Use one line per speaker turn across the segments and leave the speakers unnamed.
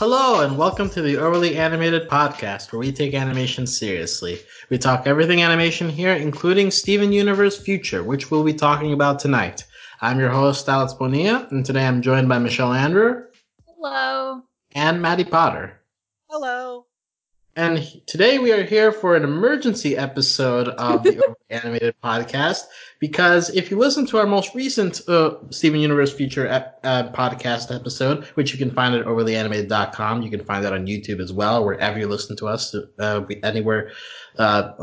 Hello, and welcome to the Overly Animated Podcast, where we take animation seriously. We talk everything animation here, including Steven Universe Future, which we'll be talking about tonight. I'm your host, Alex Bonilla, and today I'm joined by Michelle Andrew.
Hello.
And Maddie Potter.
Hello.
And today we are here for an emergency episode of the Animated Podcast because if you listen to our most recent uh, Steven Universe Future ep- uh, podcast episode, which you can find at overlyanimated.com, you can find that on YouTube as well, wherever you listen to us, uh, anywhere, uh,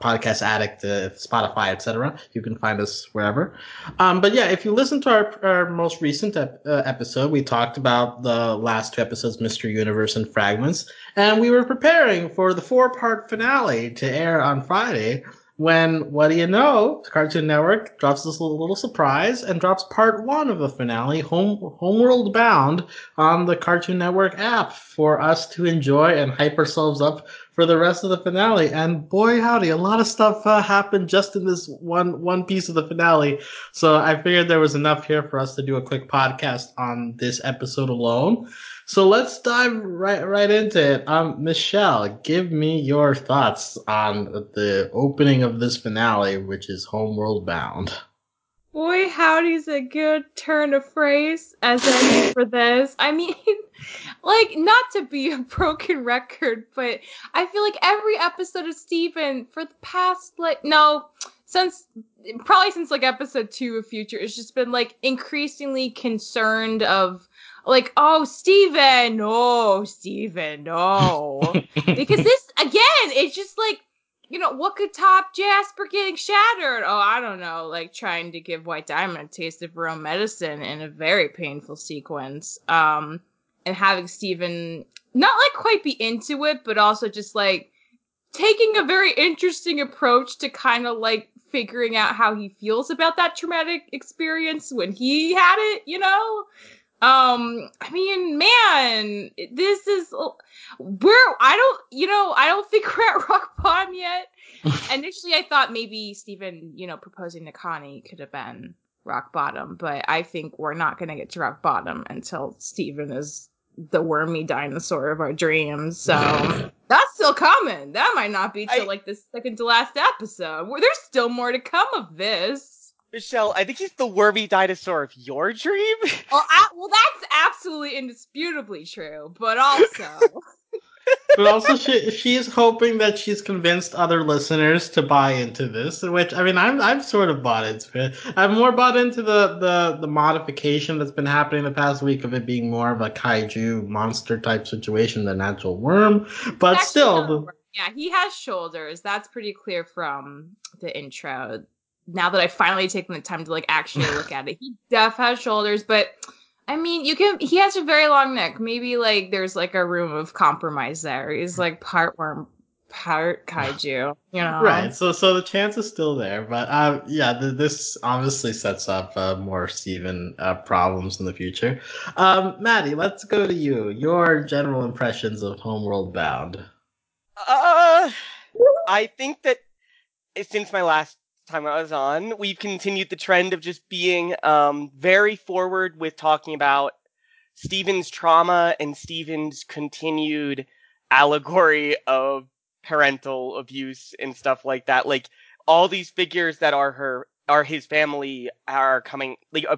podcast addict, uh, Spotify, etc. You can find us wherever. Um, but yeah, if you listen to our, our most recent ep- uh, episode, we talked about the last two episodes, Mr. Universe and Fragments, and we were preparing for the four part finale to air on Friday when what do you know cartoon network drops this little, little, surprise and drops part one of the finale home homeworld bound on the cartoon network app for us to enjoy and hype ourselves up for the rest of the finale. And boy howdy a lot of stuff uh, happened just in this one one piece of the finale. So i figured there was enough here for us to do a quick podcast on this episode alone so let's dive right right into it. Um, Michelle, give me your thoughts on the opening of this finale, which is Homeworld Bound.
Boy, howdy's a good turn of phrase as in for this. I mean, like, not to be a broken record, but I feel like every episode of Steven for the past, like, no, since probably since like episode two of Future, it's just been like increasingly concerned of like, oh, Steven, no, Steven, no. because this, again, it's just like, you know, what could top Jasper getting shattered? Oh, I don't know, like trying to give White Diamond a taste of her own medicine in a very painful sequence. Um, and having Steven not like quite be into it, but also just like taking a very interesting approach to kind of like figuring out how he feels about that traumatic experience when he had it, you know? Um, I mean, man, this is where I don't, you know, I don't think we're at rock bottom yet. Initially, I thought maybe Steven, you know, proposing to Connie could have been rock bottom, but I think we're not going to get to rock bottom until Steven is the wormy dinosaur of our dreams. So that's still coming. That might not be till I, like the second to last episode. Where there's still more to come of this.
Michelle, I think he's the wormy dinosaur of your dream.
Well, I, well, that's absolutely indisputably true, but also.
but also, she she's hoping that she's convinced other listeners to buy into this. Which I mean, I'm I've sort of bought into it. I've more bought into the the the modification that's been happening the past week of it being more of a kaiju monster type situation than actual worm. But still, the,
yeah, he has shoulders. That's pretty clear from the intro now that I've finally taken the time to like actually look at it. He def has shoulders, but I mean, you can. He has a very long neck. Maybe like there's like a room of compromise there. He's like part worm, part kaiju. You know,
right? So, so the chance is still there, but uh, yeah, the, this obviously sets up uh, more Steven uh, problems in the future. Um, Maddie, let's go to you. Your general impressions of Homeworld Bound.
Uh, I think that since my last time I was on, we've continued the trend of just being um, very forward with talking about Steven's trauma and Steven's continued allegory of parental abuse and stuff like that. Like all these figures that are her are his family are coming like uh,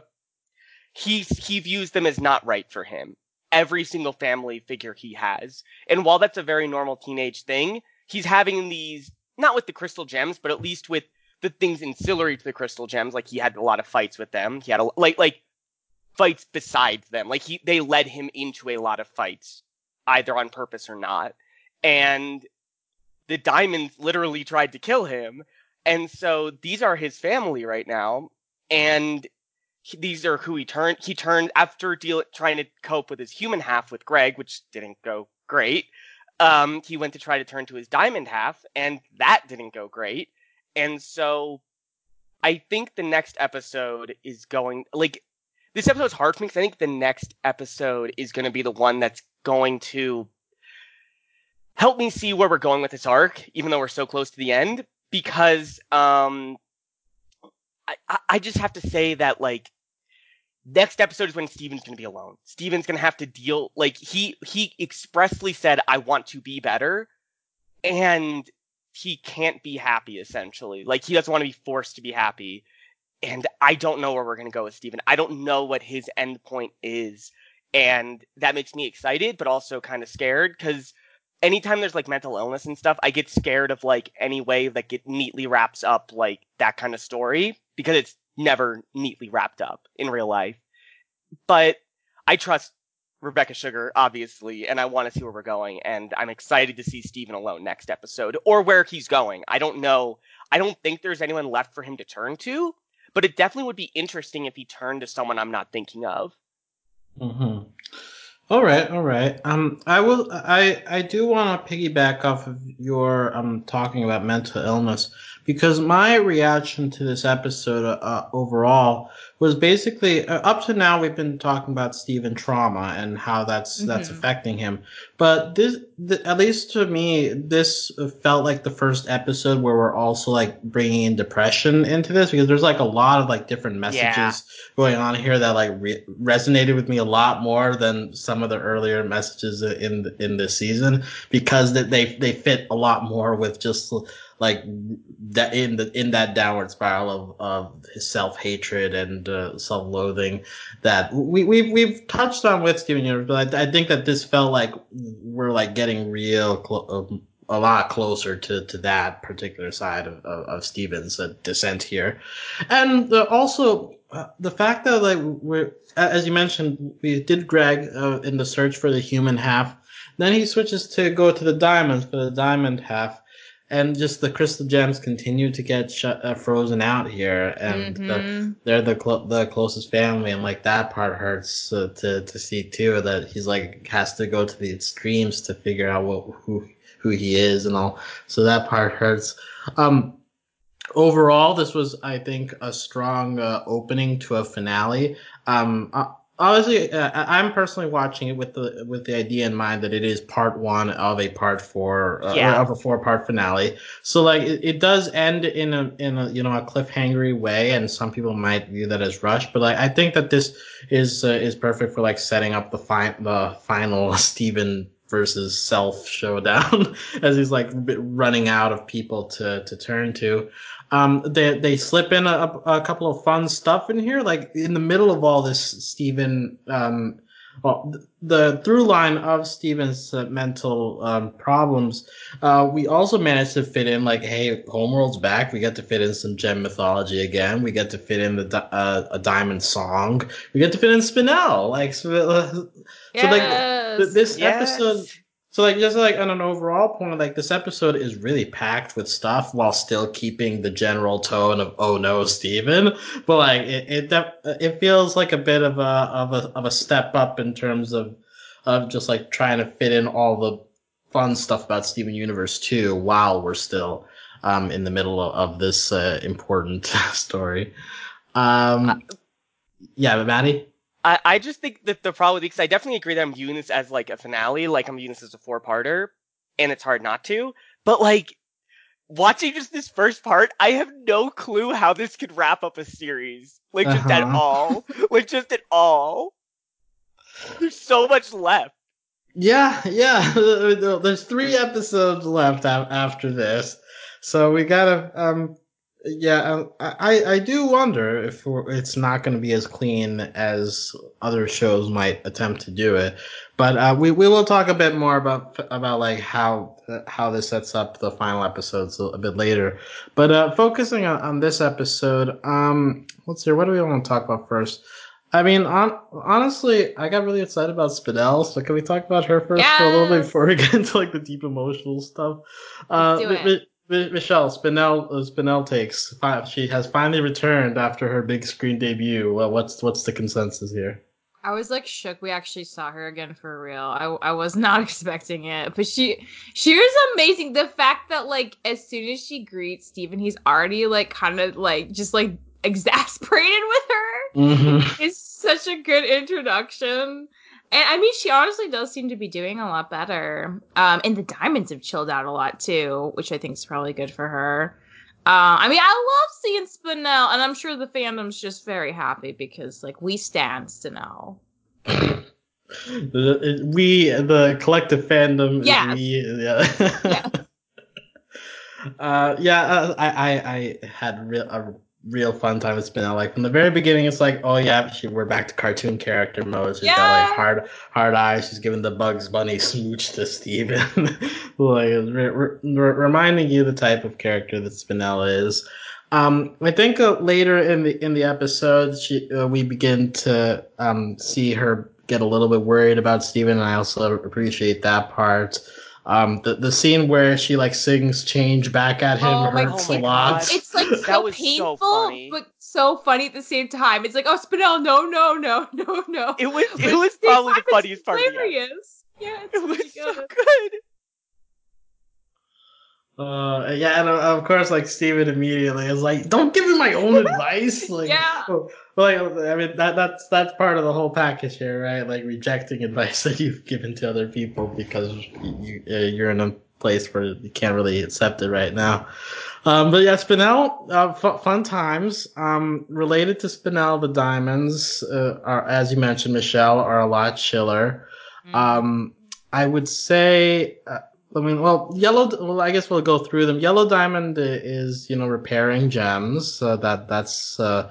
he he views them as not right for him. Every single family figure he has, and while that's a very normal teenage thing, he's having these not with the crystal gems, but at least with the things ancillary to the crystal gems. Like he had a lot of fights with them. He had a like like fights besides them. Like he they led him into a lot of fights, either on purpose or not. And the diamonds literally tried to kill him. And so these are his family right now. And he, these are who he turned. He turned after deal, trying to cope with his human half with Greg, which didn't go great. Um, he went to try to turn to his diamond half, and that didn't go great. And so I think the next episode is going like this episode is hard for me because I think the next episode is going to be the one that's going to help me see where we're going with this arc, even though we're so close to the end. Because um, I I just have to say that like next episode is when Steven's going to be alone. Steven's going to have to deal like he he expressly said I want to be better and he can't be happy essentially. Like he doesn't want to be forced to be happy. And I don't know where we're going to go with Steven. I don't know what his end point is. And that makes me excited but also kind of scared cuz anytime there's like mental illness and stuff, I get scared of like any way that get neatly wraps up like that kind of story because it's never neatly wrapped up in real life. But I trust Rebecca Sugar, obviously, and I want to see where we're going. And I'm excited to see Steven alone next episode or where he's going. I don't know. I don't think there's anyone left for him to turn to, but it definitely would be interesting if he turned to someone I'm not thinking of.
Mm-hmm. All right, all right. Um, I will. I I do want to piggyback off of your um talking about mental illness because my reaction to this episode uh, overall was basically uh, up to now we've been talking about Steven trauma and how that's mm-hmm. that's affecting him. But this, th- at least to me, this felt like the first episode where we're also like bringing in depression into this because there's like a lot of like different messages yeah. going on here that like re- resonated with me a lot more than some of the earlier messages in in this season because they they fit a lot more with just like that in the in that downward spiral of of his self hatred and uh, self loathing that we we've we've touched on with Steven Universe, but I, I, think that this felt like we're like getting real clo- um, a lot closer to, to that particular side of, of, of Steven's uh, descent here, and uh, also uh, the fact that like we're as you mentioned we did Greg uh, in the search for the human half, then he switches to go to the diamonds for the diamond half and just the crystal gems continue to get uh, frozen out here, and mm-hmm. the, they're the cl- the closest family, and like that part hurts uh, to to see too. That he's like has to go to the extremes to figure out what who who he is and all. So that part hurts. Um, overall, this was I think a strong uh, opening to a finale. Um, Honestly, uh, I'm personally watching it with the with the idea in mind that it is part one of a part four uh, yeah. of a four part finale. So like it, it, does end in a in a you know a cliffhangery way, and some people might view that as rushed. But like I think that this is uh, is perfect for like setting up the fi- the final Steven versus self showdown as he's like running out of people to to turn to. Um, they they slip in a, a, couple of fun stuff in here, like in the middle of all this, Steven. Um, well, the through line of Steven's uh, mental um, problems, uh, we also managed to fit in like, hey, Homeworld's back. We get to fit in some gem mythology again. We get to fit in the uh, a diamond song. We get to fit in Spinel. Like, so, uh, yes. so like this yes. episode so like just like on an overall point, like this episode is really packed with stuff while still keeping the general tone of oh no, Steven. But like it it it feels like a bit of a of a of a step up in terms of of just like trying to fit in all the fun stuff about Steven Universe too while we're still um in the middle of, this uh, important story. Um, yeah, Maddie.
I, I just think that the problem with because I definitely agree that I'm viewing this as like a finale, like I'm viewing this as a four parter, and it's hard not to. But like watching just this first part, I have no clue how this could wrap up a series. Like just uh-huh. at all. like just at all. There's so much left.
Yeah, yeah. There's three episodes left after this, so we gotta um yeah, um, I I do wonder if it's not going to be as clean as other shows might attempt to do it. But uh, we we will talk a bit more about about like how how this sets up the final episodes a, bit later. But uh, focusing on, on this episode, um, let's see, what do we want to talk about first? I mean, on, honestly, I got really excited about Spinel. So can we talk about her first yes! for a little bit before we get into like the deep emotional stuff?
Uh, Let's do it.
Michelle Spinel Spinel takes. She has finally returned after her big screen debut. Well, what's what's the consensus here?
I was like shook. We actually saw her again for real. I I was not expecting it, but she she was amazing. The fact that like as soon as she greets Steven, he's already like kind of like just like exasperated with her. Mm-hmm. Is such a good introduction. And I mean, she honestly does seem to be doing a lot better. Um, and the diamonds have chilled out a lot too, which I think is probably good for her. Uh, I mean, I love seeing Spinel, and I'm sure the fandom's just very happy because, like, we stand Spinel.
We, the collective fandom,
Yes.
we, yeah.
Yeah.
uh, yeah, uh, I, I, I had real, a real fun time with Spinel. Like from the very beginning, it's like, oh yeah, she, we're back to cartoon character mode. She's got
Yeah.
like hard, hard eyes. She's giving the Bugs Bunny smooch to Steven. like re- re- reminding you the type of character that spinella is. Um, I think uh, later in the in the episode, she uh, we begin to um, see her get a little bit worried about Steven, and I also appreciate that part. Um, the the scene where she like sings "Change" back at him
Oh
hurts a lot.
It's like
That
so
was so
painful,
funny.
but so funny at the same time. It's like, oh, Spinel, no, no, no, no, no.
It was it was
at the same
probably the funniest part of the episode.
hilarious. Yeah, it's
It was
really
so
good.
good.
Uh, yeah, and uh, of course, like Steven immediately is like, "Don't give me my own advice." Like,
Yeah.
oh, like I mean, that that's that's part of the whole package here, right? Like rejecting advice that you've given to other people because you you're in a place where you can't really accept it right now. Um, but yeah, Spinel, uh, f- fun times. Um, related to Spinel, the diamonds, uh, are as you mentioned, Michelle, are a lot chiller.
Mm-hmm.
Um, I would say, uh, I mean, well, yellow. Well, I guess we'll go through them. Yellow diamond is, you know, repairing gems. So that that's uh,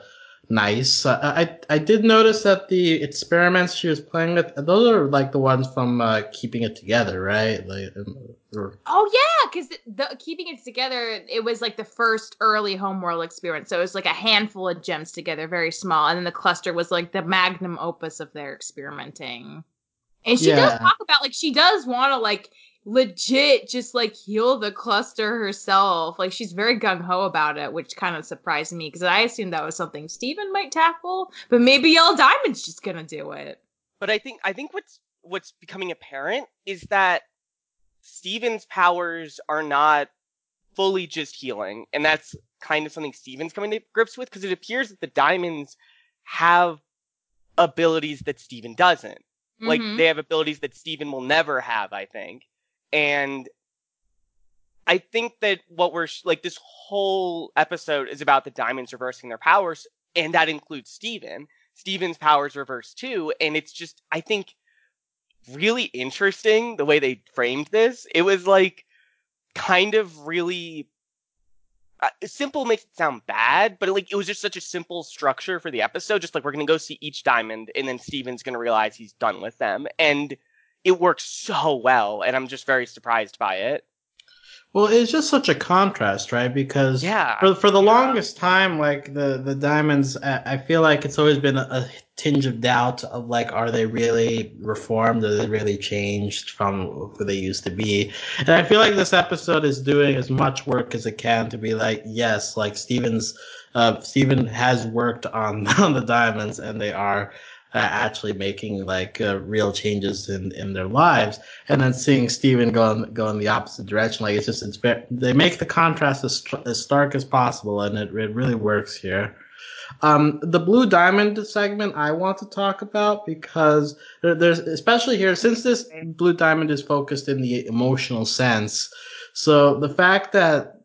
nice. Uh, I I did notice that the experiments she was playing with, those are like the ones from uh, keeping it together, right? Like, um, or,
Oh yeah, because the keeping it together, it was like the first early homeworld experience. So it was like a handful of gems together, very small, and then the cluster was like the magnum opus of their experimenting. And she does talk about like she does want to like legit just like heal the cluster herself. Like she's very gung ho about it, which kind of surprised me because I assumed that was something Steven might tackle, but maybe Yellow Diamond's just gonna do it.
But I think I think what's what's becoming apparent is that Steven's powers are not fully just healing, and that's kind of something Steven's coming to grips with because it appears that the diamonds have abilities that Steven doesn't. Like
Mhm.
they have abilities that Steven will never have, I think. And I think that what we're like this whole episode is about the diamonds reversing their powers, and that includes Steven. Steven's powers reverse too, and it's just I think really interesting the way they framed this. It was like kind of really uh, simple makes it sound bad, but like it was just such a simple structure for the episode. Just like we're gonna go see each diamond, and then Steven's gonna realize he's done with them, and it works so well. And I'm just very surprised by it.
well, it's just such a contrast, right? Because
Yeah.
for for the longest time, like the the diamonds, I, I feel like it's always been a, a tinge of doubt of like, are they really reformed? Are they really changed from who they used to be? And I feel like this episode is doing as much work as it can to be like, yes, like Stevens, uh, Steven has worked on on the diamonds, and they are. Uh, actually making like uh, real changes in, in their lives and then seeing Steven go in, go in the opposite direction like it's just it's very, they make the contrast as, as stark as possible and it, it really works here um, the blue diamond segment I want to talk about because there, there's especially here since this blue diamond is focused in the emotional sense. So the fact that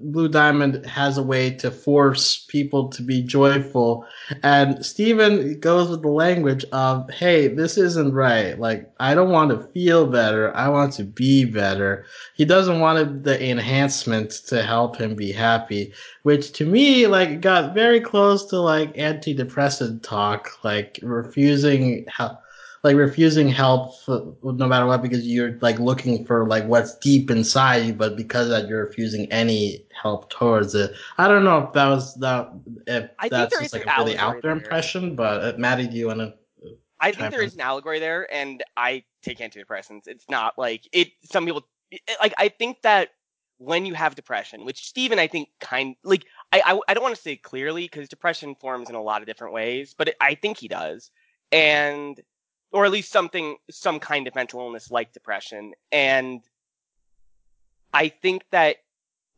Blue Diamond has a way to force people to be joyful, and Steven goes with the language of, "Hey, this isn't right. Like, I don't want to feel better. I want to be better." He doesn't want the enhancement to help him be happy which to me like got very close to like antidepressant talk, like refusing help, like refusing help no matter what because you're like looking for like what's deep inside you, but because that you're refusing any help towards it. I don't know if that was that if
I
that's just like a really out there impression, but uh, Maddie, do you want to?
I think there
in.
is an allegory there, and I take antidepressants. It's not like it. Some people it- like. I think that when you have depression, which Steven, I think, kind like I I, I don't want to say clearly because depression forms in a lot of different ways, but it, I think he does, and or at least something, some kind of mental illness like depression, and I think that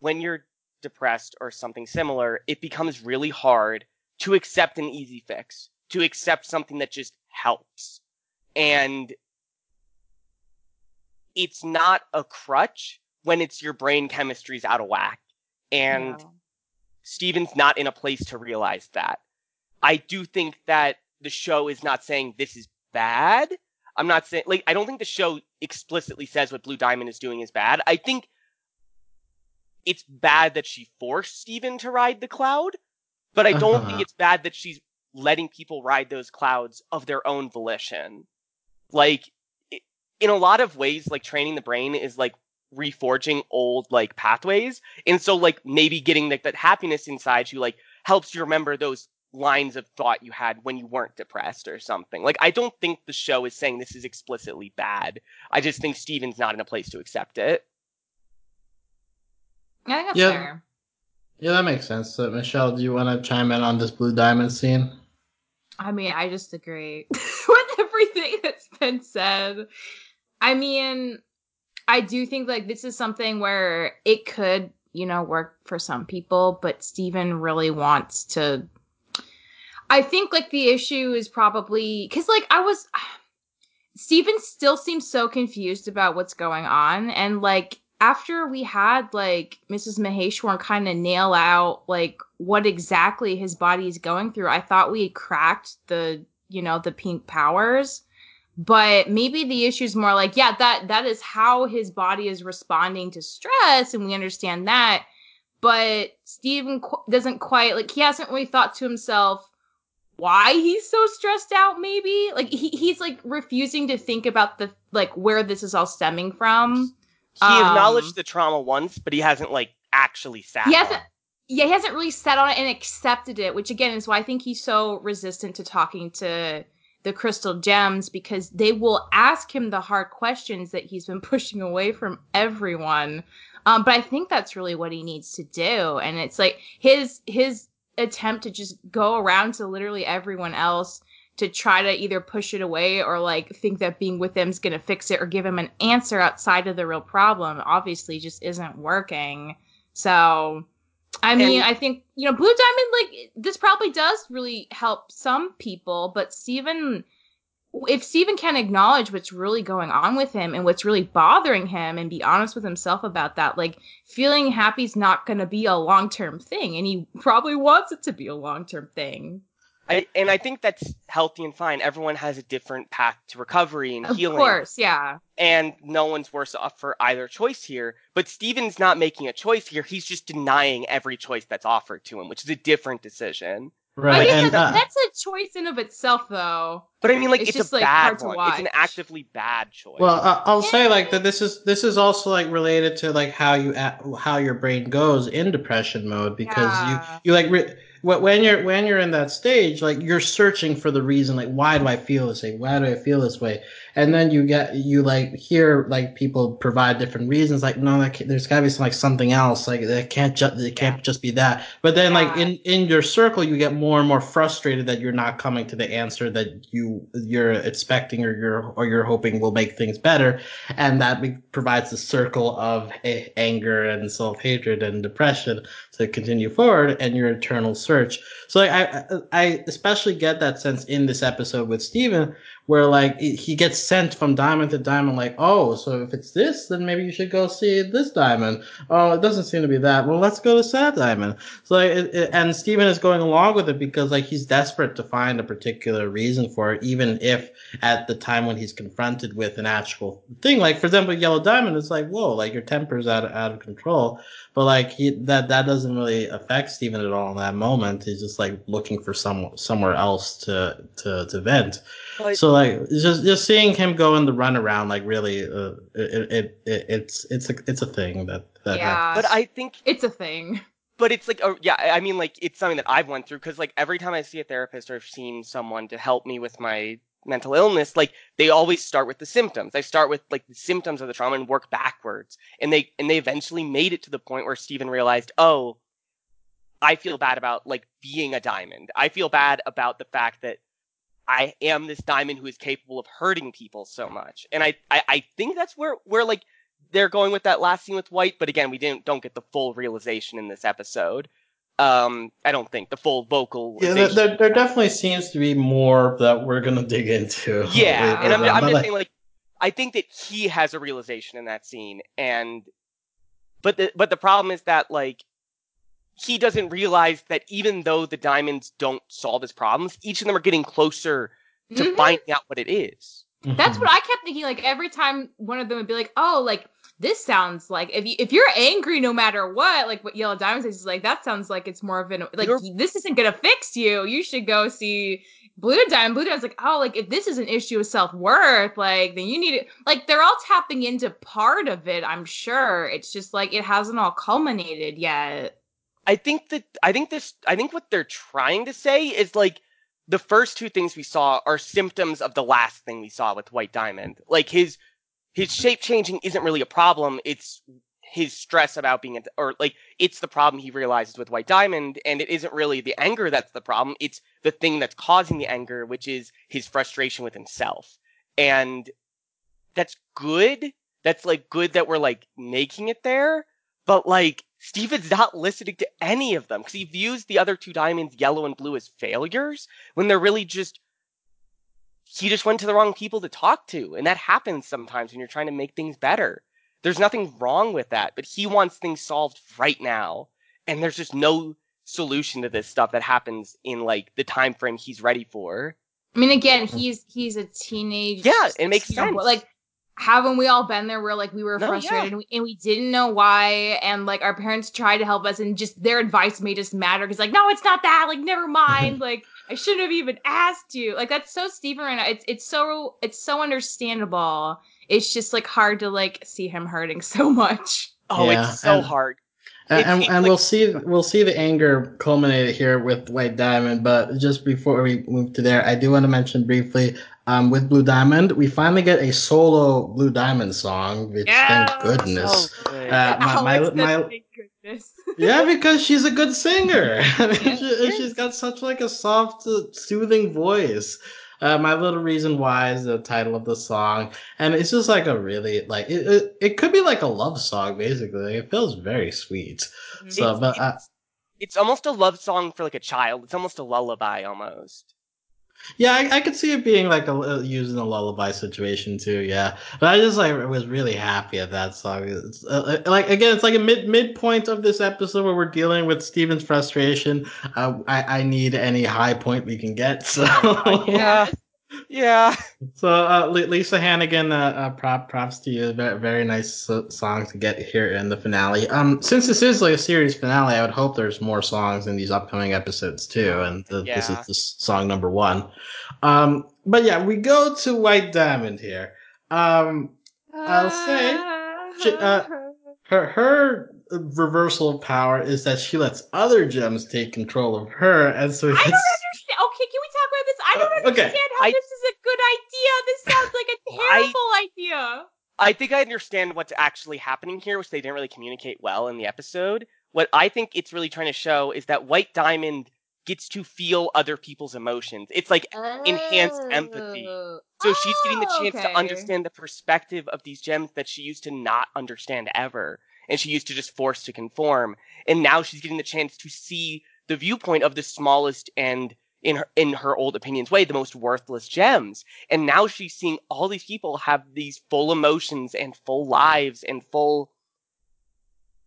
when you're depressed or something similar, it becomes really hard to accept an easy fix, to accept something that just helps. And it's not a crutch when it's your brain chemistry's out of whack. And
Yeah.
Steven's not in a place to realize that. I do think that the show is not saying this is bad. I'm not saying like I don't think the show explicitly says what Blue Diamond is doing is bad. I think it's bad that she forced Steven to ride the cloud, but I don't
Uh-huh.
think it's bad that she's letting people ride those clouds of their own volition. Like i- in a lot of ways like training the brain is like reforging old like pathways and so like maybe getting like that happiness inside you like helps you remember those lines of thought you had when you weren't depressed or something like i don't think the show is saying this is explicitly bad i just think steven's not in a place to accept it
I think that's
Yeah.
fair.
Yeah, that makes sense. So, Michelle, do you want to chime in on this Blue Diamond scene?
I mean, I just agree with everything that's been said. I mean, I do think like this is something where it could, you know, work for some people, but Steven really wants to. I think like the issue is probably because like I was. Steven still seems so confused about what's going on. And like after we had like Mrs. Maheswaran kind of nail out like what exactly his body is going through, I thought we cracked the, you know, the pink powers. But maybe the issue is more like, yeah, that that is how his body is responding to stress, and we understand that. But Steven qu- doesn't quite like he hasn't really thought to himself why he's so stressed out maybe? Like he, he's like refusing to think about the like where this is all stemming from.
He
Um,
acknowledged the trauma once but he hasn't like actually sat
He hasn't- yeah he hasn't really sat on it and accepted it which again is why i think he's so resistant to talking to the crystal gems because they will ask him the hard questions that he's been pushing away from everyone. Um, but i think that's really what he needs to do. And it's like his his attempt to just go around to literally everyone else to try to either push it away or like think that being with them is going to fix it or give him an answer outside of the real problem obviously just isn't working. So I mean,
And-
I think, you know, Blue Diamond, like, this probably does really help some people, but Steven, if Steven can acknowledge what's really going on with him and what's really bothering him and be honest with himself about that, like, feeling happy is not going to be a long term thing. And he probably wants it to be a long term thing.
I, and I think that's healthy and fine. Everyone has a different path to recovery and
Of
healing.
Of course, yeah.
and no one's worse off for either choice here. But Steven's not making a choice here. He's just denying every choice that's offered to him, which is a different decision.
I
Right,
mean,
and
that's,
uh,
that's a choice in of itself, though.
But I mean, like,
It's
it's,
just,
a
like,
bad
hard to
one. It's an actively bad choice.
Well, uh, I'll say like that. This is this is also like related to like how you a- how your brain goes in depression mode because
Yeah.
you you like re- when you're when you're in that stage like you're searching for the reason like why do I feel this way why do I feel this way and then you get you like hear like people provide different reasons like no that there's got to be some, like something else like it can't just it can't just be that. But then like in in your circle you get more and more frustrated that you're not coming to the answer that you you're expecting or you're or you're hoping will make things better. And that provides the circle of a- anger and self-hatred and depression to continue forward and your eternal search. So like, I, I I especially get that sense in this episode with Steven where like he gets sent from diamond to diamond like oh so if it's this then maybe you should go see this diamond. Oh it doesn't seem to be that. Well let's go to sad diamond. So like, it, it, and Steven is going along with it because like he's desperate to find a particular reason for it even if at the time when he's confronted with an actual thing. Like for example yellow diamond it's like whoa like your temper's out of, out of control. But like he that that doesn't really affect Steven at all in that moment. He's just like looking for some somewhere else to to to vent
But-
so like just just seeing him go in the runaround like really uh, it, it, it it's it's a it's a thing that that
yeah.
but I think,
it's a thing.
but it's like, oh, yeah, I mean, like, it's something that I've went through because, like, every time I see a therapist or I've seen someone to help me with my mental illness, like, they always start with the symptoms. They start with, like, the symptoms of the trauma and work backwards. And they, and they eventually made it to the point where Steven realized, oh, I feel bad about, like, being a diamond. I feel bad about the fact that I am this diamond who is capable of hurting people so much. And I, I, I think that's where, where, like, they're going with that last scene with White, but again, we didn't don't get the full realization in this episode. Um, I don't think the full vocal.
yeah there, there, there definitely seems to be more that we're gonna dig into
Yeah, and I'm, I'm just
like,
saying, like, I think that he has a realization in that scene, and but the but the problem is that like he doesn't realize that even though the diamonds don't solve his problems, each of them are getting closer to
Mhm.
finding out what it is.
That's
Mhm.
what I kept thinking. Like every time one of them would be like, "Oh, like this sounds like if you if you're angry no matter what, like what Yellow Diamond says is like that sounds like it's more of an like
You're-
this isn't gonna fix you. You should go see Blue Diamond. Blue Diamond's like, oh, like if this is an issue of self worth, like then you need it. Like they're all tapping into part of it. I'm sure it's just like it hasn't all culminated yet.
I think that I think this I think what they're trying to say is like the first two things we saw are symptoms of the last thing we saw with White Diamond. Like his his shape changing isn't really a problem. It's his stress about being or like it's the problem he realizes with White Diamond and it isn't really the anger that's the problem. It's the thing that's causing the anger, which is his frustration with himself. And that's good. That's like good that we're like making it there. But like Steven's not listening to any of them because he views the other two diamonds, yellow and blue, as failures when they're really just he just went to the wrong people to talk to. And that happens sometimes when you're trying to make things better. There's nothing wrong with that, but he wants things solved right now. And there's just no solution to this stuff that happens in like the time frame he's ready for.
I mean, again, mm-hmm. he's he's a teenage.
Yeah, it makes
you know,
sense.
Like, haven't we all been there where like we were
No,
frustrated
yeah.
and, we, and we didn't know why, and like our parents tried to help us, and just their advice made us madder because like, no, it's not that. Like, never mind. like, I shouldn't have even asked you. Like, that's so Steven right now. It's it's so it's so understandable. It's just like hard to like see him hurting so much.
Oh,
Yeah,
it's so
and-
hard.
And,
It
and,
seems
and
like-
we'll see we'll see the anger culminated here with White Diamond, but just before we move to there, I do want to mention briefly um, with Blue Diamond, we finally get a solo Blue Diamond song, which
Yes!
thank goodness.
So.
Uh, my- my- my-
goodness.
yeah, because she's a good singer. she, she's got such like a soft, uh, soothing voice. Uh, my little reason why is the title of the song, and it's just like a really like it. It, it could be like a love song, basically. It feels very sweet. So,
it's,
but uh,
it's, it's almost a love song for like a child. It's almost a lullaby almost.
Yeah, I, I could see it being like a uh, used in a lullaby situation too. Yeah, but I just like was really happy at that song. Uh, uh, like again, it's like a mid midpoint of this episode where we're dealing with Steven's frustration. Uh, I I need any high point we can get. So
Yeah. Yeah.
So uh, Lisa Hannigan, uh, uh, prop props to you. Very, very nice song to get here in the finale. Um, since this is like a series finale, I would hope there's more songs in these upcoming episodes too. And uh, this is this song number one. Um, but yeah, we go to White Diamond here. Um, I'll say, she- uh, her her reversal of power is that she lets other gems take control of her, and so
I don't
it's
understand. Okay, can we talk about this? I don't
Uh, okay.
understand how
I-
this is a good idea. This sounds like a terrible idea.
I think I understand what's actually happening here, which they didn't really communicate well in the episode. What I think it's really trying to show is that White Diamond gets to feel other people's emotions. It's like enhanced empathy.
Oh.
so she's getting the
Oh,
chance to understand the perspective of these gems that she used to not understand ever. And she used to just force to conform. And now she's getting the chance to see the viewpoint of the smallest and in her in her old opinions way, the most worthless gems. And now she's seeing all these people have these full emotions and full lives and full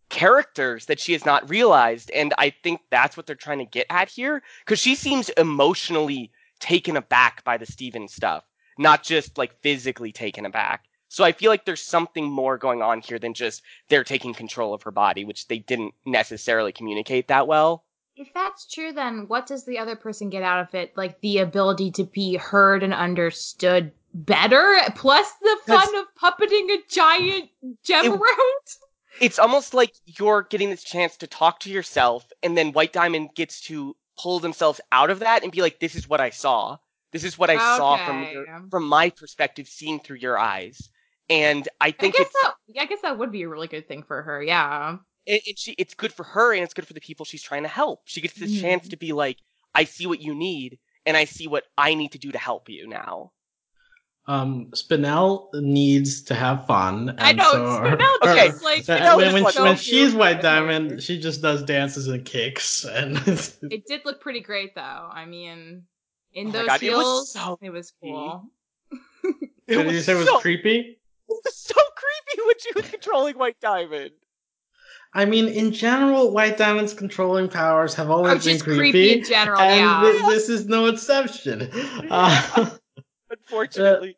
characters that she has not realized. And I think that's what they're trying to get at here. Cause she seems emotionally taken aback by the Steven stuff, not just like physically taken aback. So I feel like there's something more going on here than just they're taking control of her body, which they didn't necessarily communicate that well.
If that's true, then what does the other person get out of it? Like the ability to be heard and understood better, plus the fun of puppeting a giant gem
It-
around.
It's almost like you're getting this chance to talk to yourself, and then White Diamond gets to pull themselves out of that and be like, "This is what I saw. This is what I saw from your, from my perspective, seeing through your eyes." And I
I
think
guess
it's
that I guess that would be a really good thing for her. Yeah.
It, it, she, it's good for her and it's good for the people she's trying to help. She gets this
Mhm.
chance to be like, I see what you need and I see what I need to do to help you now.
um Spinel needs to have fun. And
I know.
so her-
Spinel
Okay,
just like
Spinel
when,
is
when,
like-
when she's. White Diamond, she just does dances and kicks, and
It did look pretty great, though. I mean, in
Oh
those
God, it was
heels,
so
it was cool.
did you say it was
so,
creepy?
it was so creepy when she was controlling White Diamond.
I mean, in general, White Diamond's controlling powers have always
Oh,
been creepy,
creepy in general,
and
yeah.
thi- this is no exception. Uh,
Unfortunately.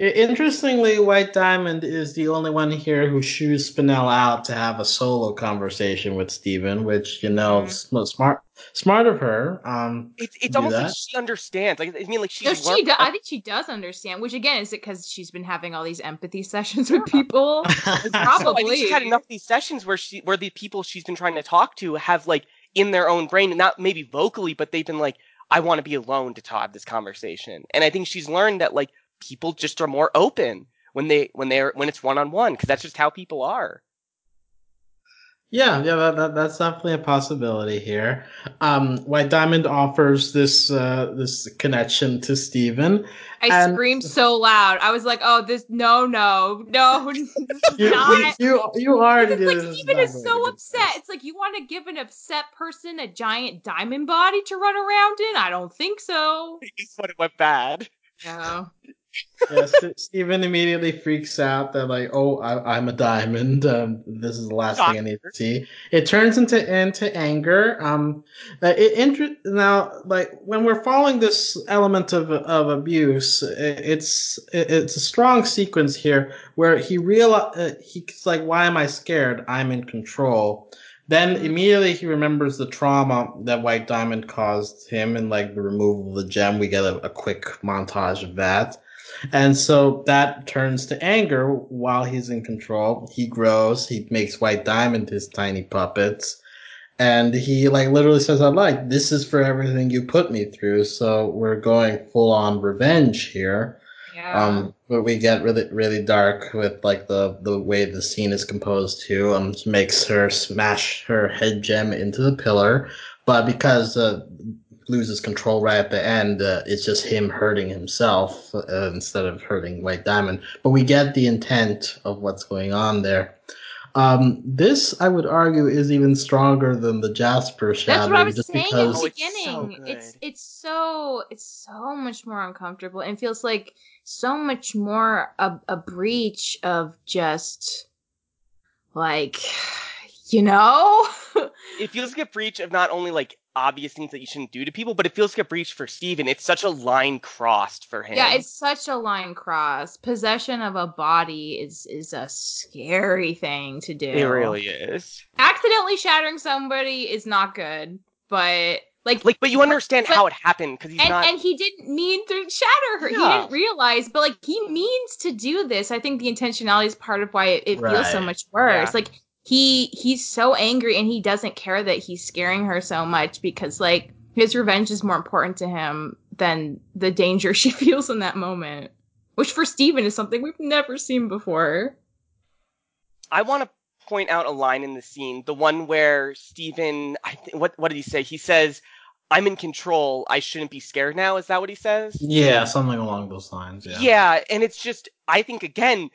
I- Interestingly, White Diamond is the only one here who shoos Spinel out to have a solo conversation with Steven, which, you know, sm- smart smart of her. Um,
it's it's
do
almost like she understands. Like I mean, like she's
No, she
learned-
do- I think she does understand. Which again is it because she's been having all these empathy sessions with people.
So I think
Probably.
she's had enough of these sessions where she where the people she's been trying to talk to have like in their own brain, not maybe vocally, but they've been like, I want to be alone to have this conversation. And I think she's learned that like people just are more open when they when they're when it's one on one because that's just how people are.
Yeah, yeah, that, that, that's definitely a possibility here. Um, White Diamond offers this uh, this connection to Steven.
I
And-
screamed so loud. I was like, "Oh, this no, no, no,
You,
not."
you, you already
It's
did
like
this
Steven
not
is so
good.
upset. It's like you want to give an upset person a giant diamond body to run around in? I don't think so.
It's when it went bad.
No.
Yes, Steven immediately freaks out that like, oh, I, I'm a diamond. Um, this is the last thing I need to see. It turns into into anger. Um, uh, it inter- now like when we're following this element of of abuse, it's it's a strong sequence here where he real uh, he's like, why am I scared? I'm in control. Then immediately he remembers the trauma that White Diamond caused him and like the removal of the gem. We get a, a quick montage of that. And so that turns to anger while he's in control. He grows, he makes White Diamond his tiny puppets. And he like literally says, I like, this is for everything you put me through. So we're going full on revenge here.
Yeah.
Um, but we get really, really dark with like the, the way the scene is composed too. Um, makes her smash her head gem into the pillar. But because, uh, loses control right at the end, uh, it's just him hurting himself uh, instead of hurting White Diamond. But we get the intent of what's going on there. Um, this, I would argue, is even stronger than the Jasper
Shadow.
That's
what I was
just
saying
because
at
Oh,
the
it's so
beginning. it's it's so it's so much more uncomfortable and feels like so much more a, a breach of just like you know
It feels like a breach of not only like obvious things that you shouldn't do to people, but it feels like a breach for Steven. It's such a line crossed for him.
yeah it's such a line cross possession of a body is is a scary thing to do
it really is.
accidentally shattering somebody is not good but like
Like, but you understand
but-
how it happened because he's
and,
not.
and he didn't mean to shatter her. He didn't realize, but like he means to do this. I think the intentionality is part of why it, it feels so much worse.
Yeah.
Like he he's so angry and he doesn't care that he's scaring her so much because like his revenge is more important to him than the danger she feels in that moment. Which for Steven is something we've never seen before.
I want to point out a line in the scene, the one where Steven, I think, what what did he say? He says, "I'm in control. I shouldn't be scared now." Is that what he says?
Yeah, something along those lines. Yeah.
Yeah, and it's just I think again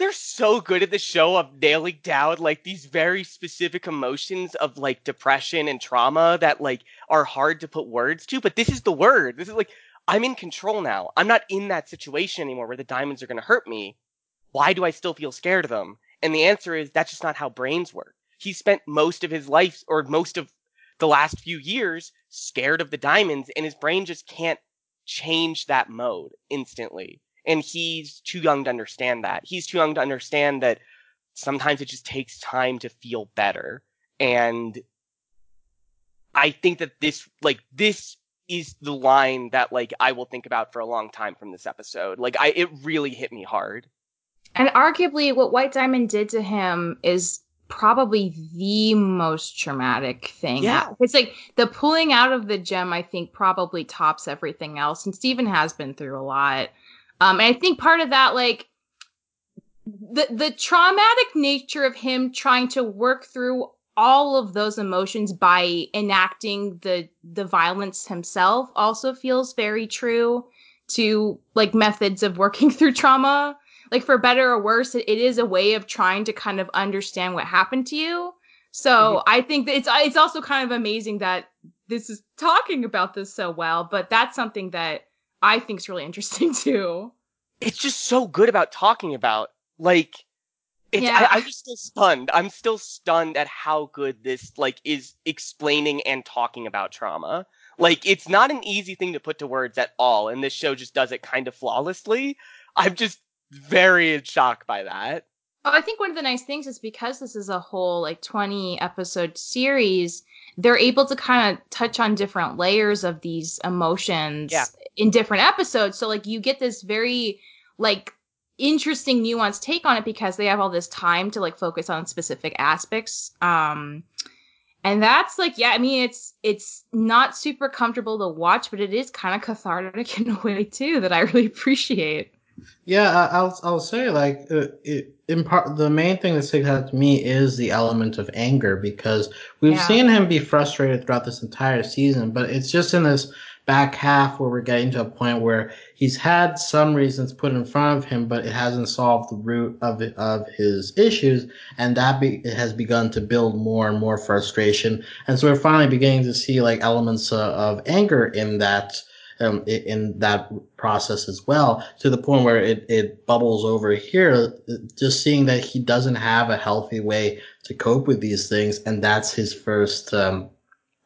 they're so good at the show of nailing down like these very specific emotions of like depression and trauma that like are hard to put words to, but this is the word. This is like I'm in control now. I'm not in that situation anymore where the diamonds are going to hurt me. Why do I still feel scared of them? And the answer is that's just not how brains work. He spent most of his life or most of the last few years scared of the diamonds and his brain just can't change that mode instantly. And he's too young to understand that. He's too young to understand that sometimes it just takes time to feel better. And I think that this, like, this is the line that, like, I will think about for a long time from this episode. Like, I, it really hit me hard.
And arguably, what White Diamond did to him is probably the most traumatic thing.
Yeah.
It's like the pulling out of the gem, I think, probably tops everything else. And Steven has been through a lot. Um, and I think part of that, like, the the traumatic nature of him trying to work through all of those emotions by enacting the the violence himself also feels very true to like methods of working through trauma. Like for better or worse it, is a way of trying to kind of understand what happened to you. So i think that it's it's also kind of amazing that this is talking about this so well but that's something that i think is really interesting too
It's just so good about talking about. Like, It's,
Yeah.
I, I'm just still stunned. I'm still stunned at how good this like is explaining and talking about trauma. Like it's not an easy thing to put to words at all, and this show just does it kind of flawlessly. I'm just very in shock by that.
Oh, I think one of the nice things is because this is a whole like 20 episode series, they're able to kind of touch on different layers of these emotions
Yeah.
In different episodes. So like you get this very like interesting nuanced take on it because they have all this time to like focus on specific aspects. Um and that's like yeah, I mean it's it's not super comfortable to watch, but it is kind of cathartic in a way too that I really appreciate.
Yeah, I'll I'll say like uh, it, in part the main thing that sticks out to me is the element of anger because we've
Yeah.
seen him be frustrated throughout this entire season, but it's just in this back half where we're getting to a point where he's had some reasons put in front of him, but it hasn't solved the root of of his issues, and that be, it has begun to build more and more frustration, and so we're finally beginning to see like elements uh, of anger in that um, in that process as well, to the point where it, it bubbles over here. Just seeing that he doesn't have a healthy way to cope with these things, and that's his first um,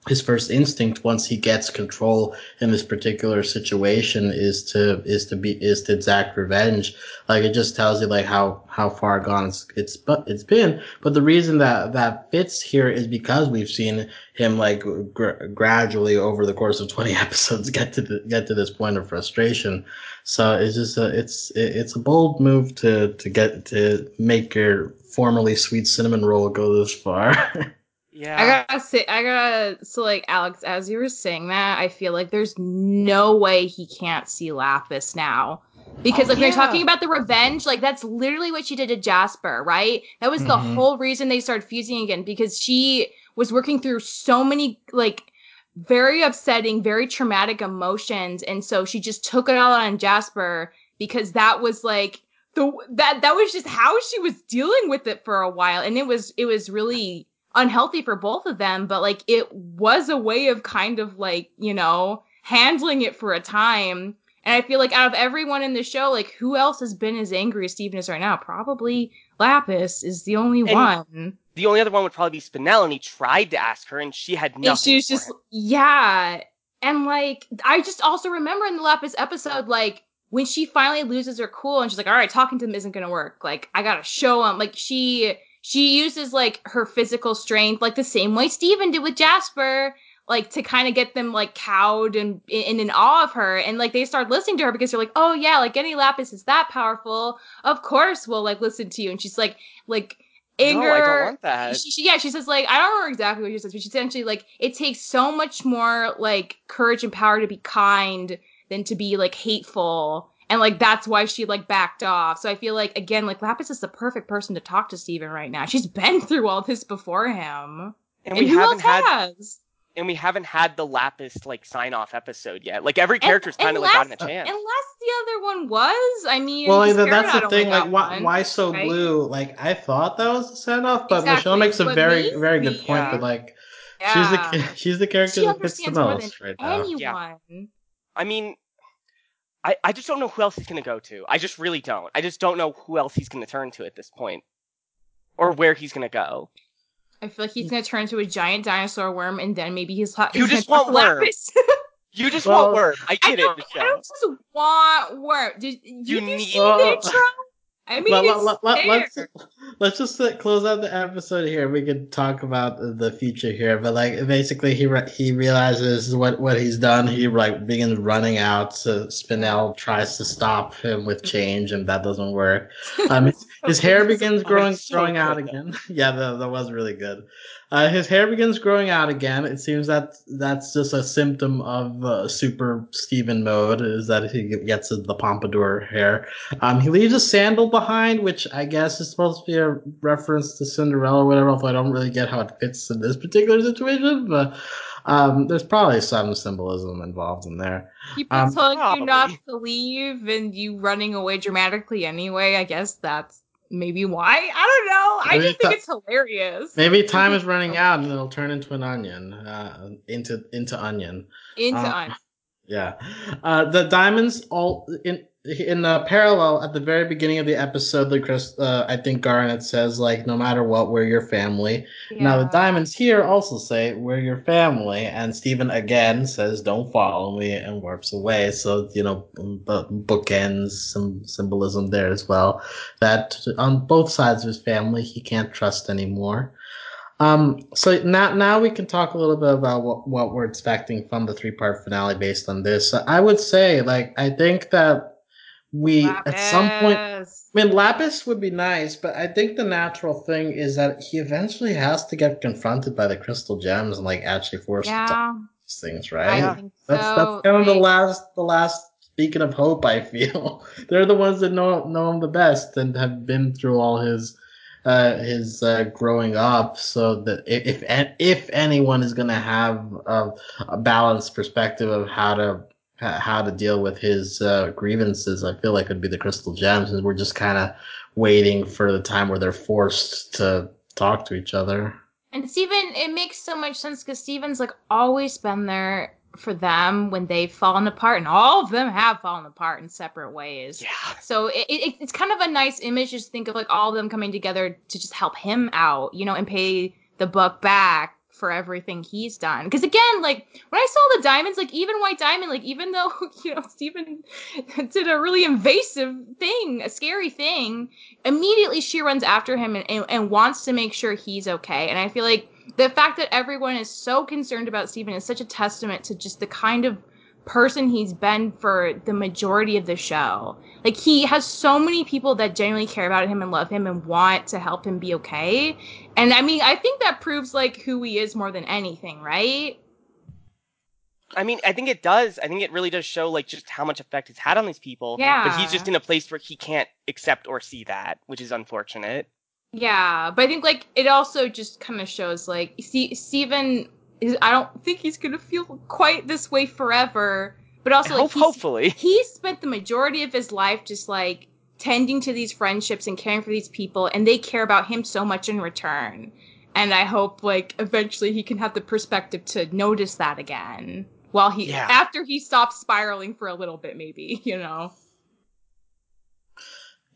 his first instinct once he gets control in this particular situation is to is to be is to exact revenge. Like it just tells you like how how far gone it's it's but it's been. But the reason that that fits here is because we've seen him like gr- gradually over the course of 20 episodes get to the, get to this point of frustration. So it's just a, it's it's a bold move to to get to make your formerly sweet cinnamon roll go this far.
Yeah.
I gotta say, I gotta. So, like, Alex, as you were saying that, I feel like there's no way he can't see Lapis now. Because,
Oh,
like,
yeah.
you're talking about the revenge, like, that's literally what she did to Jasper, right? That was the
Mhm.
whole reason they started fusing again, because she was working through so many, like, very upsetting, very traumatic emotions. And so she just took it all on Jasper because that was, like, the, that, that was just how she was dealing with it for a while. And it was, it was really, unhealthy for both of them, but like it was a way of kind of like, you know, handling it for a time. And I feel like out of everyone in the show, like who else has been as angry as Steven is right now? Probably Lapis is the only
And-
one.
the only other one would probably be Spinel, and he tried to ask her, and she had nothing.
And she was
for
just
him.
yeah. And like I just also remember in the Lapis episode, like when she finally loses her cool and she's like, all right, talking to him isn't gonna work. Like I gotta show him. Like she she uses like her physical strength, like the same way Steven did with Jasper, like to kind of get them like cowed and in, in awe of her. And like they start listening to her because they're like, oh yeah, like any Lapis is that powerful. Of course we'll like listen to you. And she's like, like anger.
No, I don't want that.
She, she- yeah, she says like I don't remember exactly what she says, but she essentially like it takes so much more like courage and power to be kind than to be like hateful, and like that's why she like backed off. So I feel like again, like Lapis is the perfect person to talk to Steven right now. She's been through all this before him,
and we
who
haven't
else
had,
has?
and we haven't had the Lapis like sign off episode yet. Like every character's kind of like gotten a
uh,
chance.
Unless the other one was, I mean,
well, like, that's the thing. Like, why,
one,
why so
right?
blue? Like, I thought that was the sign off, but
Exactly,
Michelle makes a
but
very,
maybe-
very good point.
Yeah.
That like,
Yeah.
she's the she's the character
she
that fits the
understands more than
most right now.
anyone.
I mean, I I just don't know who else he's gonna go to. I just really don't. I just don't know who else he's gonna turn to at this point, or where he's gonna go.
I feel like he's gonna turn into a giant dinosaur worm, and then maybe he's hot.
You just want Worm. You just
Well,
want word. I
I
get
don't,
it,
I don't just want worm. Did you,
You
you
need-
see
Well,
the intro? I mean,
let,
it's
let, let, let's let's just uh, close out the episode here. We can talk about the future here, but like basically, he re- he realizes what what he's done. He like begins running out. So Spinel tries to stop him with change, and that doesn't work. Um, his, his hair begins
Oh,
growing growing out again. yeah, that, that was really good. Uh, his hair begins growing out again. It seems that that's just a symptom of uh, super Steven mode. Is that he gets the pompadour hair. Um, he leaves a sandal behind, which I guess is supposed to be a reference to Cinderella or whatever, although I don't really get how it fits in this particular situation, but um, there's probably some symbolism involved in there.
People
Um,
telling you not to leave and you running away dramatically anyway. I guess that's maybe why. I don't know. I just think it's hilarious.
Maybe time is running out and it'll turn into an onion, uh, into into onion.
Into
uh,
un-
Yeah. Uh, the diamonds all in in the parallel at the very beginning of the episode, the Chris, uh, I think Garnet says like, "No matter what, we're your family." Now the diamonds here also say, "We're your family," and Steven again says, "Don't follow me," and warps away. So you know, the bookends some symbolism there as well. That on both sides of his family, he can't trust anymore. Um, so now, now we can talk a little bit about what, what we're expecting from the three part finale based on this. So I would say, like, I think that we Lapis. at some point I mean Lapis would be nice, but I think the natural thing is that he eventually has to get confronted by the crystal gems and like actually force yeah. these things, right?
I think
that's
so.
that's kind of the last the last speaking of hope, I feel. They're the ones that know know him the best and have been through all his uh, his uh, growing up, so that if if anyone is going to have a, a, balanced perspective of how to how to deal with his uh, grievances, I feel like it'd be the Crystal Gems, and we're just kind of waiting for the time where they're forced to talk to each other.
And Steven, it makes so much sense because Steven's like always been there for them when they've fallen apart, and all of them have fallen apart in separate ways.
Yeah.
So it, it, it's kind of a nice image just think of like all of them coming together to just help him out, you know, and pay the buck back for everything he's done. Because again, like when I saw the diamonds, like even White Diamond, like even though you know Steven did a really invasive thing, a scary thing, immediately she runs after him and, and, and wants to make sure he's okay. And I feel like the fact that everyone is so concerned about Steven is such a testament to just the kind of person he's been for the majority of the show. Like he has so many people that genuinely care about him and love him and want to help him be okay. And I mean, I think that proves like who he is more than anything, right?
I mean, I think it does. I think it really does show like just how much effect it's had on these people.
Yeah.
But he's just in a place where he can't accept or see that, which is unfortunate.
Yeah, but I think like it also just kind of shows like see Steven I don't think he's gonna feel quite this way forever. But also, like,
hopefully,
he spent the majority of his life just like tending to these friendships and caring for these people, and they care about him so much in return. And I hope, like, eventually he can have the perspective to notice that again while he yeah. after he stops spiraling for a little bit, maybe you know.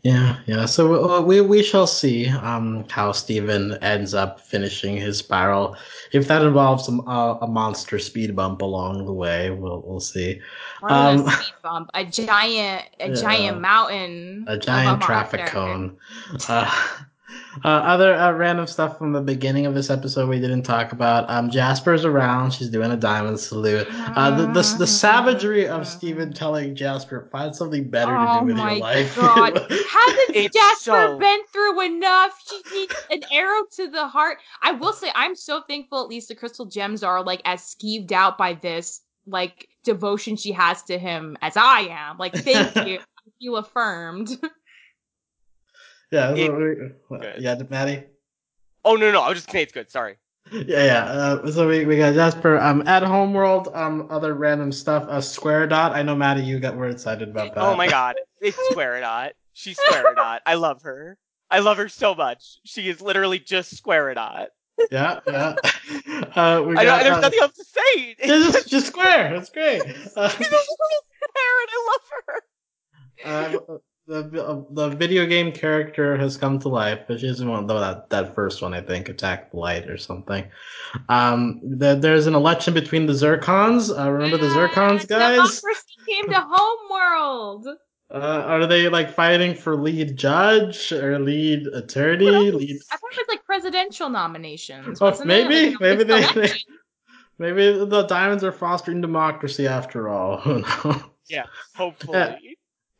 Yeah, yeah. So we we shall see um, how Steven ends up finishing his spiral. If that involves a, a monster speed bump along the way, we'll we'll see.
Um, a speed bump, a giant, a yeah, giant mountain,
a giant traffic cone. Uh, uh, other uh, random stuff from the beginning of this episode we didn't talk about. Um, Jasper's around. She's doing a diamond salute. Uh, the, the, the savagery of Steven telling Jasper, find something better oh to do with your life.
Oh god. Hasn't Jasper so... been through enough? She needs an arrow to the heart. I will say, I'm so thankful at least the crystal gems are like as skeeved out by this like devotion she has to him as I am. Like, thank you. I feel affirmed.
Yeah, it, we, yeah, Maddie.
Oh no, no, I was just saying it's good. Sorry.
Yeah, yeah. Uh, so we, we got Jasper. Um, at Homeworld. Um, other random stuff. A uh, Square Dot. I know Maddie, you got were excited about that.
Oh my god, it's Square Dot. She's Square Dot. I love her. I love her so much. She is literally just Square Dot.
Yeah, yeah. Uh, we
got, I, there's uh, nothing else to say.
It's just, just Square. It's great. Uh,
She's a little Square, and I love her.
Uh, the the video game character has come to life, which is one though that that first one I think Attack the Light or something. Um, the, there's an election between the Zircons. Uh, remember the Zircons, guys?
Democracy came to Homeworld.
Uh, are they like fighting for lead judge or lead attorney? Lead...
I thought it was like presidential nominations.
Oh, maybe, like, maybe they, they, maybe the diamonds are fostering democracy after all.
yeah, hopefully.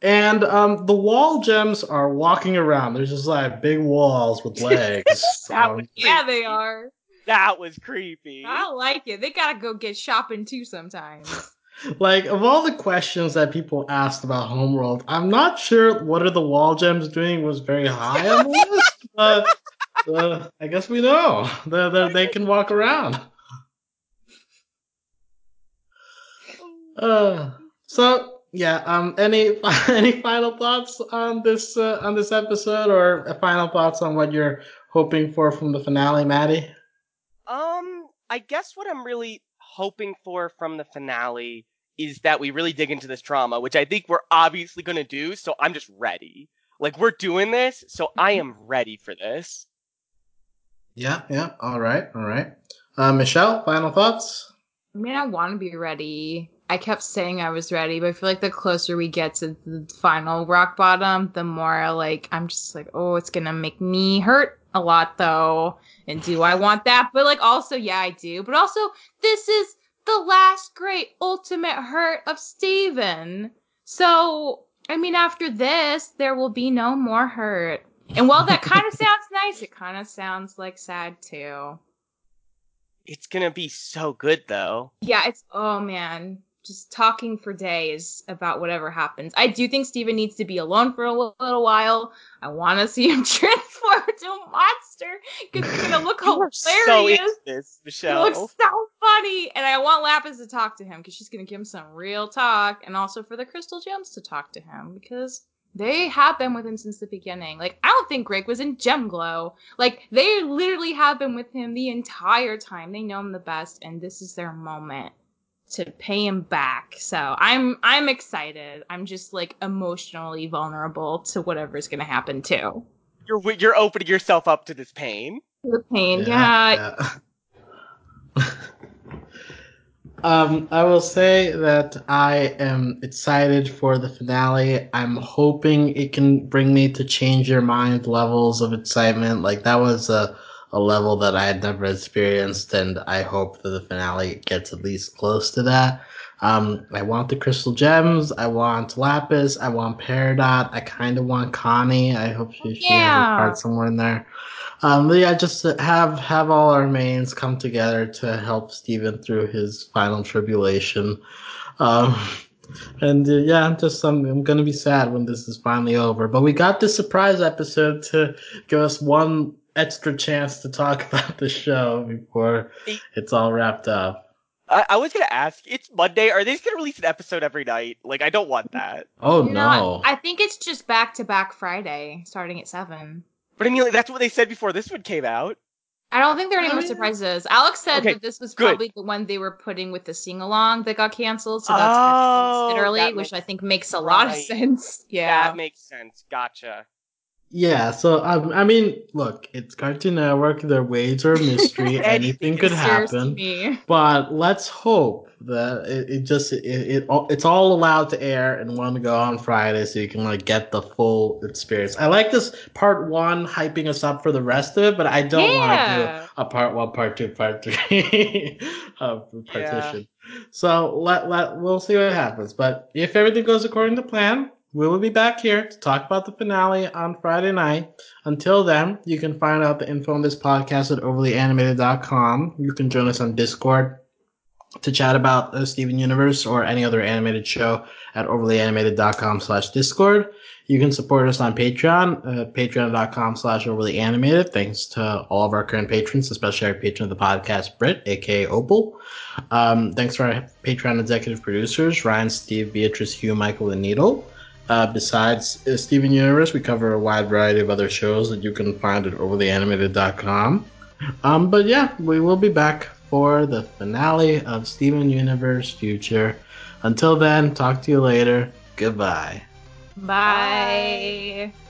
And um, the wall gems are walking around. There's just like big walls with legs.
um, yeah, they are.
That was creepy.
I like it. They gotta go get shopping too sometimes.
like of all the questions that people asked about Homeworld, I'm not sure what are the wall gems doing was very high on the list, but uh, I guess we know that they can walk around. Uh, so yeah. Um. Any any final thoughts on this uh, on this episode, or final thoughts on what you're hoping for from the finale, Maddie?
Um. I guess what I'm really hoping for from the finale is that we really dig into this trauma, which I think we're obviously going to do. So I'm just ready. Like we're doing this, so I am ready for this.
Yeah, yeah. All right, all right. Uh, Michelle, final thoughts?
I mean, I want to be ready. I kept saying I was ready, but I feel like the closer we get to the final rock bottom, the more like I'm just like, oh, it's gonna make me hurt a lot though. And do I want that? But like also, yeah, I do. But also, this is the last great ultimate hurt of Steven. So I mean, after this, there will be no more hurt. And while that kind of sounds nice, it kind of sounds like sad too.
It's gonna be so good though.
Yeah, it's oh man, just talking for days about whatever happens. I do think Steven needs to be alone for a little while. I want to see him transform into a monster because it's gonna look hilarious.
So into this, Michelle.
It looks so funny, and I want Lapis to talk to him because she's gonna give him some real talk, and also for the Crystal Gems to talk to him because they have been with him since the beginning. Like, I don't think Greg was in Gem Glow. Like, they literally have been with him the entire time. They know him the best, and this is their moment to pay him back. So I'm I'm excited. I'm just like emotionally vulnerable to whatever's gonna happen too.
You're you're opening yourself up to this pain.
The pain, yeah.
yeah. yeah. um, I will say that I am excited for the finale. I'm hoping it can bring me to change your mind levels of excitement. Like that was a a level that I had never experienced, and I hope that the finale gets at least close to that. Um, I want the crystal gems. I want Lapis. I want Peridot. I kind of want Connie. I hope she, she has a part somewhere in there. Um, but yeah, just have have all our mains come together to help Steven through his final tribulation. Um, and uh, yeah, I'm just I'm, I'm gonna be sad when this is finally over. But we got this surprise episode to give us one extra chance to talk about the show before it's all wrapped up.
I, I was gonna ask. It's Monday. Are they just gonna release an episode every night? Like, I don't want that.
Oh no! no.
I think it's just back to back Friday, starting at seven.
But I mean, like, that's what they said before this one came out.
I don't think there are any more surprises. Alex said okay, that this was probably the one they were putting with the sing along that got canceled, so that's oh, early, that which I think makes a right. lot of sense. Yeah,
that makes sense. Gotcha.
Yeah, so um, I mean, look, it's Cartoon Network. Their ways are a mystery. Anything could happen. But let's hope that it, it just it, it, it's all allowed to air and want to go on Friday, so you can like get the full experience. I like this part one hyping us up for the rest of it, but I don't yeah. want to do a part one, part two, part three of the partition. Yeah. So let let we'll see what happens. But if everything goes according to plan, we will be back here to talk about the finale on Friday night. Until then, you can find out the info on this podcast at overlyanimated.com. You can join us on Discord to chat about the Steven Universe or any other animated show at overlyanimated.com slash Discord. You can support us on Patreon, uh, patreon.com slash overlyanimated. Thanks to all of our current patrons, especially our patron of the podcast, Britt, aka Opal. Um, thanks to our Patreon executive producers, Ryan, Steve, Beatrice, Hugh, Michael, and Needle. Uh, besides uh, Steven Universe, we cover a wide variety of other shows that you can find at overlyanimated.com. Um, but yeah, we will be back for the finale of Steven Universe Future. Until then, talk to you later. Goodbye.
Bye. Bye.